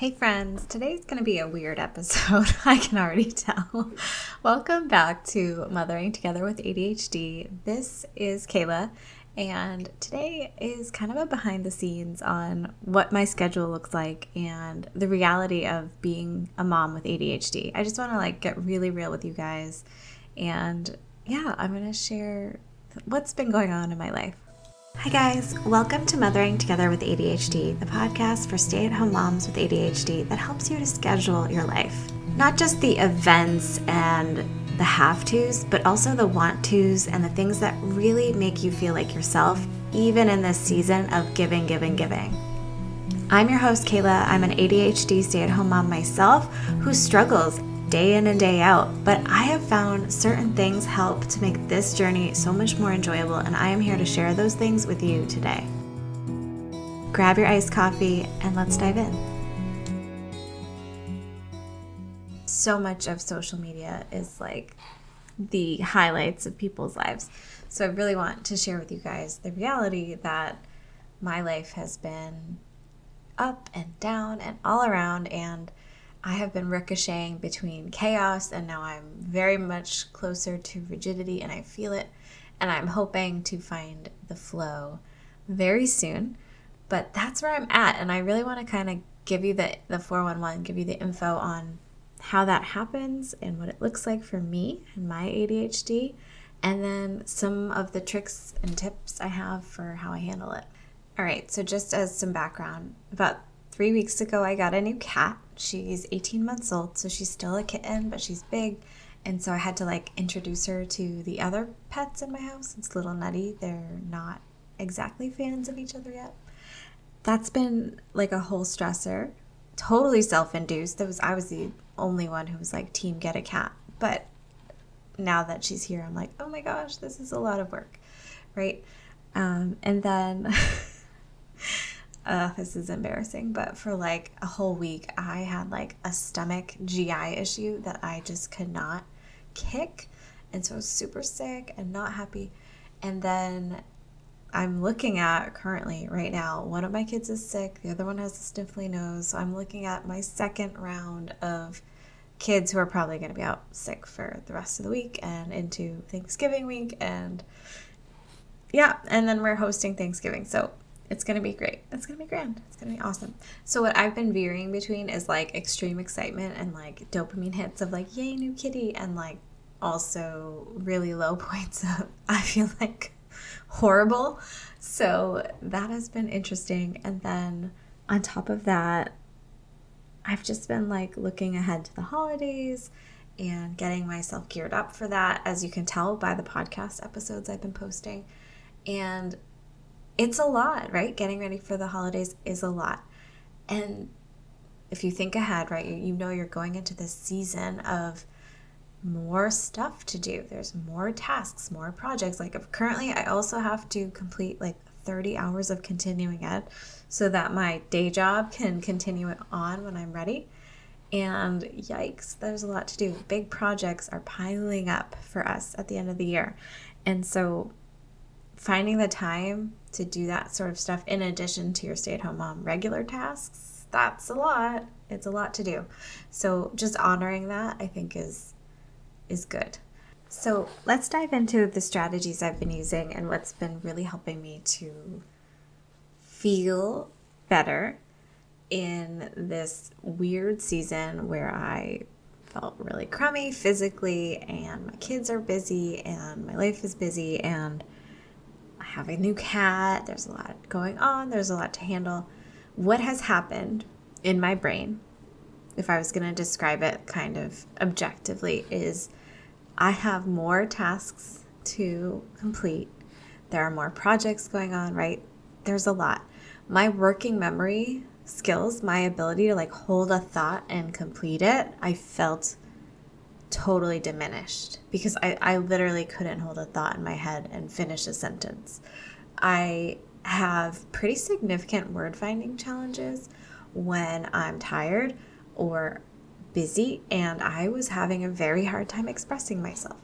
Hey friends, today's going to be a weird episode. I can already tell. Welcome back to Mothering Together with ADHD. This is Kayla, and today is kind of a behind the scenes on what my schedule looks like and the reality of being a mom with ADHD. I just want to like get really real with you guys and yeah, I'm going to share what's been going on in my life. Hi, guys. Welcome to Mothering Together with ADHD, the podcast for stay at home moms with ADHD that helps you to schedule your life. Not just the events and the have tos, but also the want tos and the things that really make you feel like yourself, even in this season of giving, giving, giving. I'm your host, Kayla. I'm an ADHD stay at home mom myself who struggles day in and day out, but I have found certain things help to make this journey so much more enjoyable, and I am here to share those things with you today. Grab your iced coffee and let's dive in. So much of social media is like the highlights of people's lives. So I really want to share with you guys the reality that my life has been up and down and all around and I have been ricocheting between chaos and now I'm very much closer to rigidity and I feel it. And I'm hoping to find the flow very soon. But that's where I'm at. And I really want to kind of give you the, the 411, give you the info on how that happens and what it looks like for me and my ADHD. And then some of the tricks and tips I have for how I handle it. All right, so just as some background, about three weeks ago, I got a new cat. She's 18 months old, so she's still a kitten, but she's big. And so I had to like introduce her to the other pets in my house. It's a little nutty. They're not exactly fans of each other yet. That's been like a whole stressor. Totally self-induced. That was I was the only one who was like team get a cat. But now that she's here, I'm like, oh my gosh, this is a lot of work, right? Um, and then uh, this is embarrassing, but for like a whole week, I had like a stomach GI issue that I just could not kick. And so I was super sick and not happy. And then I'm looking at currently right now, one of my kids is sick, the other one has a sniffly nose. So I'm looking at my second round of kids who are probably going to be out sick for the rest of the week and into Thanksgiving week. And yeah, and then we're hosting Thanksgiving. So it's gonna be great. It's gonna be grand. It's gonna be awesome. So what I've been veering between is like extreme excitement and like dopamine hits of like yay new kitty and like also really low points of I feel like horrible. So that has been interesting. And then on top of that, I've just been like looking ahead to the holidays and getting myself geared up for that, as you can tell by the podcast episodes I've been posting. And it's a lot, right? Getting ready for the holidays is a lot. And if you think ahead, right, you, you know you're going into this season of more stuff to do. There's more tasks, more projects. Like currently, I also have to complete like 30 hours of continuing ed so that my day job can continue it on when I'm ready. And yikes, there's a lot to do. Big projects are piling up for us at the end of the year. And so finding the time to do that sort of stuff in addition to your stay at home mom regular tasks, that's a lot. It's a lot to do. So just honoring that I think is is good. So let's dive into the strategies I've been using and what's been really helping me to feel better in this weird season where I felt really crummy physically and my kids are busy and my life is busy and have a new cat, there's a lot going on, there's a lot to handle. What has happened in my brain, if I was going to describe it kind of objectively, is I have more tasks to complete. There are more projects going on, right? There's a lot. My working memory skills, my ability to like hold a thought and complete it, I felt totally diminished because I, I literally couldn't hold a thought in my head and finish a sentence. I have pretty significant word finding challenges when I'm tired or busy, and I was having a very hard time expressing myself.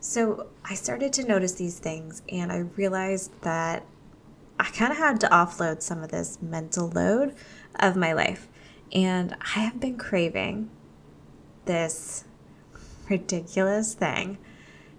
So I started to notice these things, and I realized that I kind of had to offload some of this mental load of my life. And I have been craving this ridiculous thing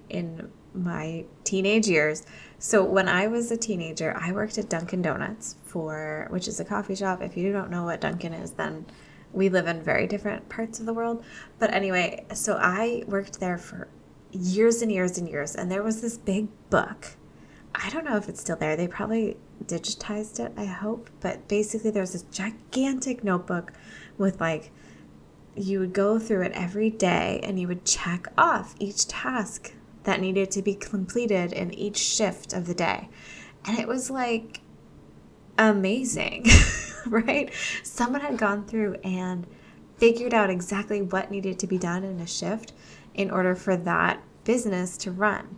in my teenage years. So when I was a teenager, I worked at Dunkin' Donuts for which is a coffee shop. If you don't know what Dunkin' is, then we live in very different parts of the world. But anyway, so I worked there for years and years and years and there was this big book. I don't know if it's still there. They probably digitized it, I hope, but basically there's this gigantic notebook with like you would go through it every day and you would check off each task that needed to be completed in each shift of the day. And it was like amazing, right? Someone had gone through and figured out exactly what needed to be done in a shift in order for that business to run.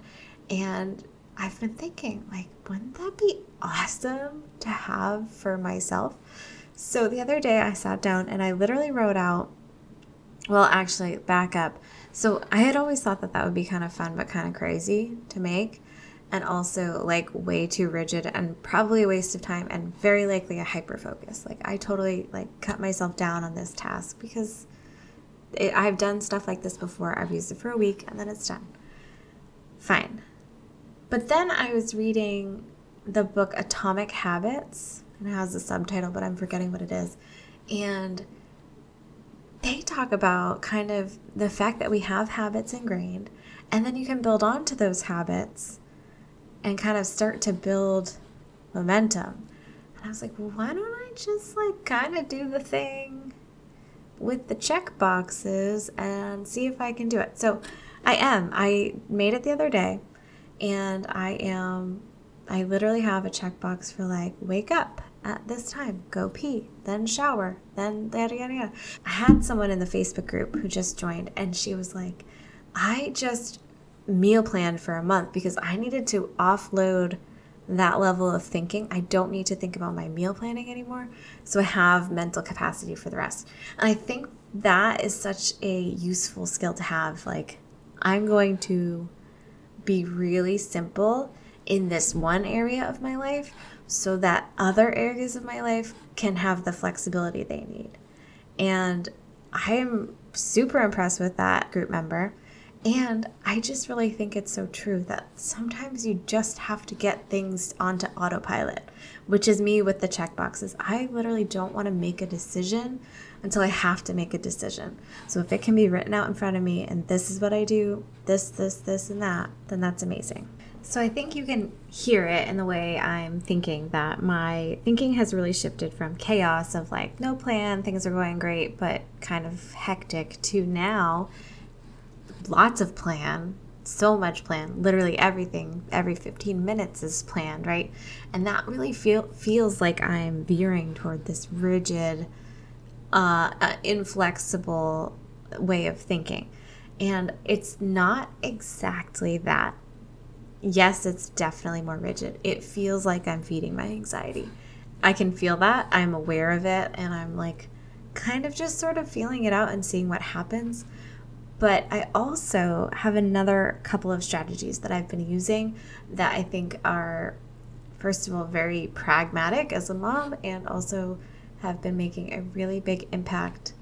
And I've been thinking, like, wouldn't that be awesome to have for myself? So the other day I sat down and I literally wrote out well, actually, back up. So I had always thought that that would be kind of fun, but kind of crazy to make. And also, like, way too rigid and probably a waste of time and very likely a hyper focus. Like, I totally, like, cut myself down on this task because it, I've done stuff like this before. I've used it for a week and then it's done. Fine. But then I was reading the book Atomic Habits, and it has a subtitle, but I'm forgetting what it is. And they talk about kind of the fact that we have habits ingrained, and then you can build on to those habits and kind of start to build momentum. And I was like, well, why don't I just like kind of do the thing with the check boxes and see if I can do it? So I am. I made it the other day, and I am. I literally have a checkbox for like wake up at this time, go pee, then shower, then yada yada yada. I had someone in the Facebook group who just joined, and she was like, I just meal planned for a month because I needed to offload that level of thinking. I don't need to think about my meal planning anymore. So I have mental capacity for the rest. And I think that is such a useful skill to have. Like, I'm going to be really simple in this one area of my life so that other areas of my life can have the flexibility they need. And I am super impressed with that group member. And I just really think it's so true that sometimes you just have to get things onto autopilot, which is me with the check boxes. I literally don't want to make a decision until I have to make a decision. So if it can be written out in front of me and this is what I do, this, this, this, and that, then that's amazing. So I think you can hear it in the way I'm thinking that my thinking has really shifted from chaos of like no plan, things are going great, but kind of hectic to now lots of plan, so much plan, literally everything every 15 minutes is planned, right? And that really feel feels like I'm veering toward this rigid uh, uh inflexible way of thinking. And it's not exactly that yes, it's definitely more rigid. It feels like I'm feeding my anxiety. I can feel that. I'm aware of it. And I'm like kind of just sort of feeling it out and seeing what happens. But I also have another couple of strategies that I've been using that I think are, first of all, very pragmatic as a mom and also have been making a really big impact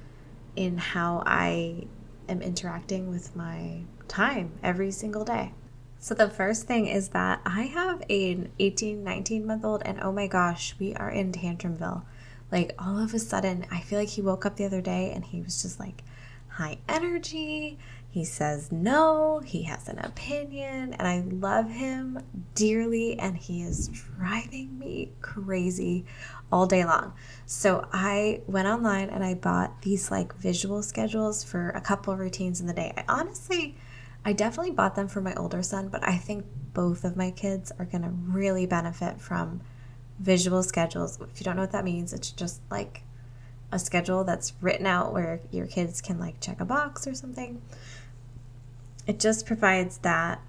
in how I am interacting with my time every single day. So the first thing is that I have an 18, 19 month old, and oh my gosh, we are in Tantrumville. Like all of a sudden, I feel like he woke up the other day and he was just like high energy. He says no, he has an opinion, and I love him dearly, and he is driving me crazy all day long. So I went online and I bought these like visual schedules for a couple routines in the day. I honestly I definitely bought them for my older son, but I think both of my kids are going to really benefit from visual schedules. If you don't know what that means, it's just like a schedule that's written out where your kids can like check a box or something. It just provides that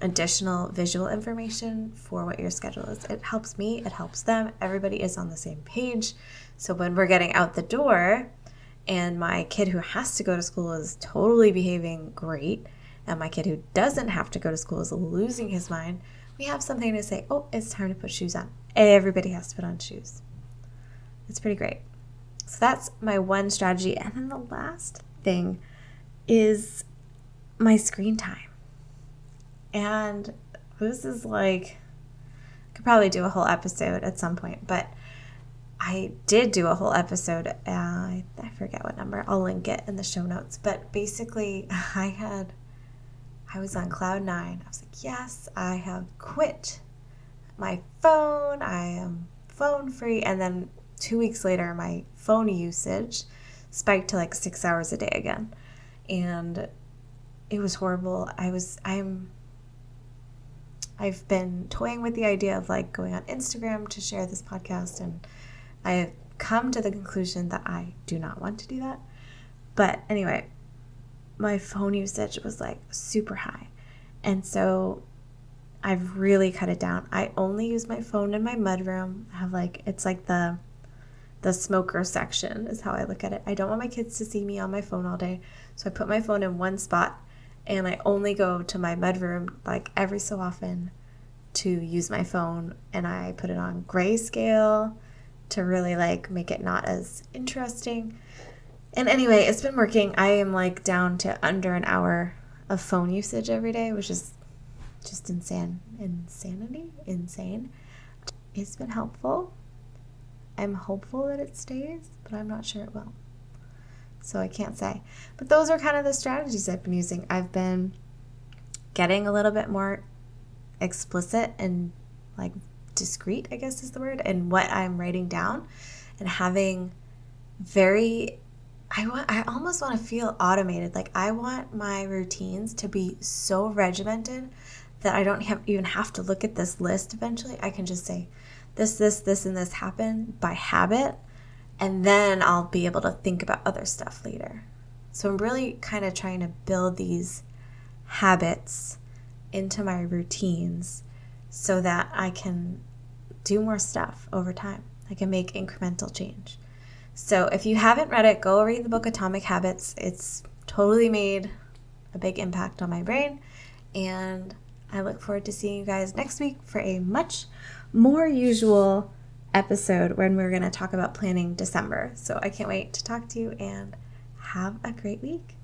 additional visual information for what your schedule is. It helps me, it helps them. Everybody is on the same page. So when we're getting out the door and my kid who has to go to school is totally behaving great, and my kid who doesn't have to go to school is losing his mind, we have something to say, oh, it's time to put shoes on. Everybody has to put on shoes. It's pretty great. So that's my one strategy. And then the last thing is my screen time. And this is like, I could probably do a whole episode at some point, but I did do a whole episode. Uh, I forget what number. I'll link it in the show notes. But basically, I had, I was on cloud nine. I was like, yes, I have quit my phone. I am phone free. And then two weeks later, my phone usage spiked to like six hours a day again. And it was horrible. I was, I'm, I've been toying with the idea of like going on Instagram to share this podcast, and I have come to the conclusion that I do not want to do that. But anyway, my phone usage was like super high. And so I've really cut it down. I only use my phone in my mudroom. I have like it's like the the smoker section is how I look at it. I don't want my kids to see me on my phone all day. So I put my phone in one spot and I only go to my mudroom like every so often to use my phone and I put it on grayscale to really like make it not as interesting. And anyway, it's been working. I am like down to under an hour of phone usage every day, which is just insane. Insanity? Insane. It's been helpful. I'm hopeful that it stays, but I'm not sure it will. So I can't say. But those are kind of the strategies I've been using. I've been getting a little bit more explicit and like discreet, I guess is the word, in what I'm writing down and having very I want I almost want to feel automated. Like I want my routines to be so regimented that I don't have even have to look at this list eventually. I can just say this, this, this, and this happen by habit, and then I'll be able to think about other stuff later. So I'm really kind of trying to build these habits into my routines so that I can do more stuff over time. I can make incremental change. So if you haven't read it, go read the book Atomic Habits. It's totally made a big impact on my brain and I look forward to seeing you guys next week for a much more usual episode when we're going to talk about planning December. So I can't wait to talk to you and have a great week.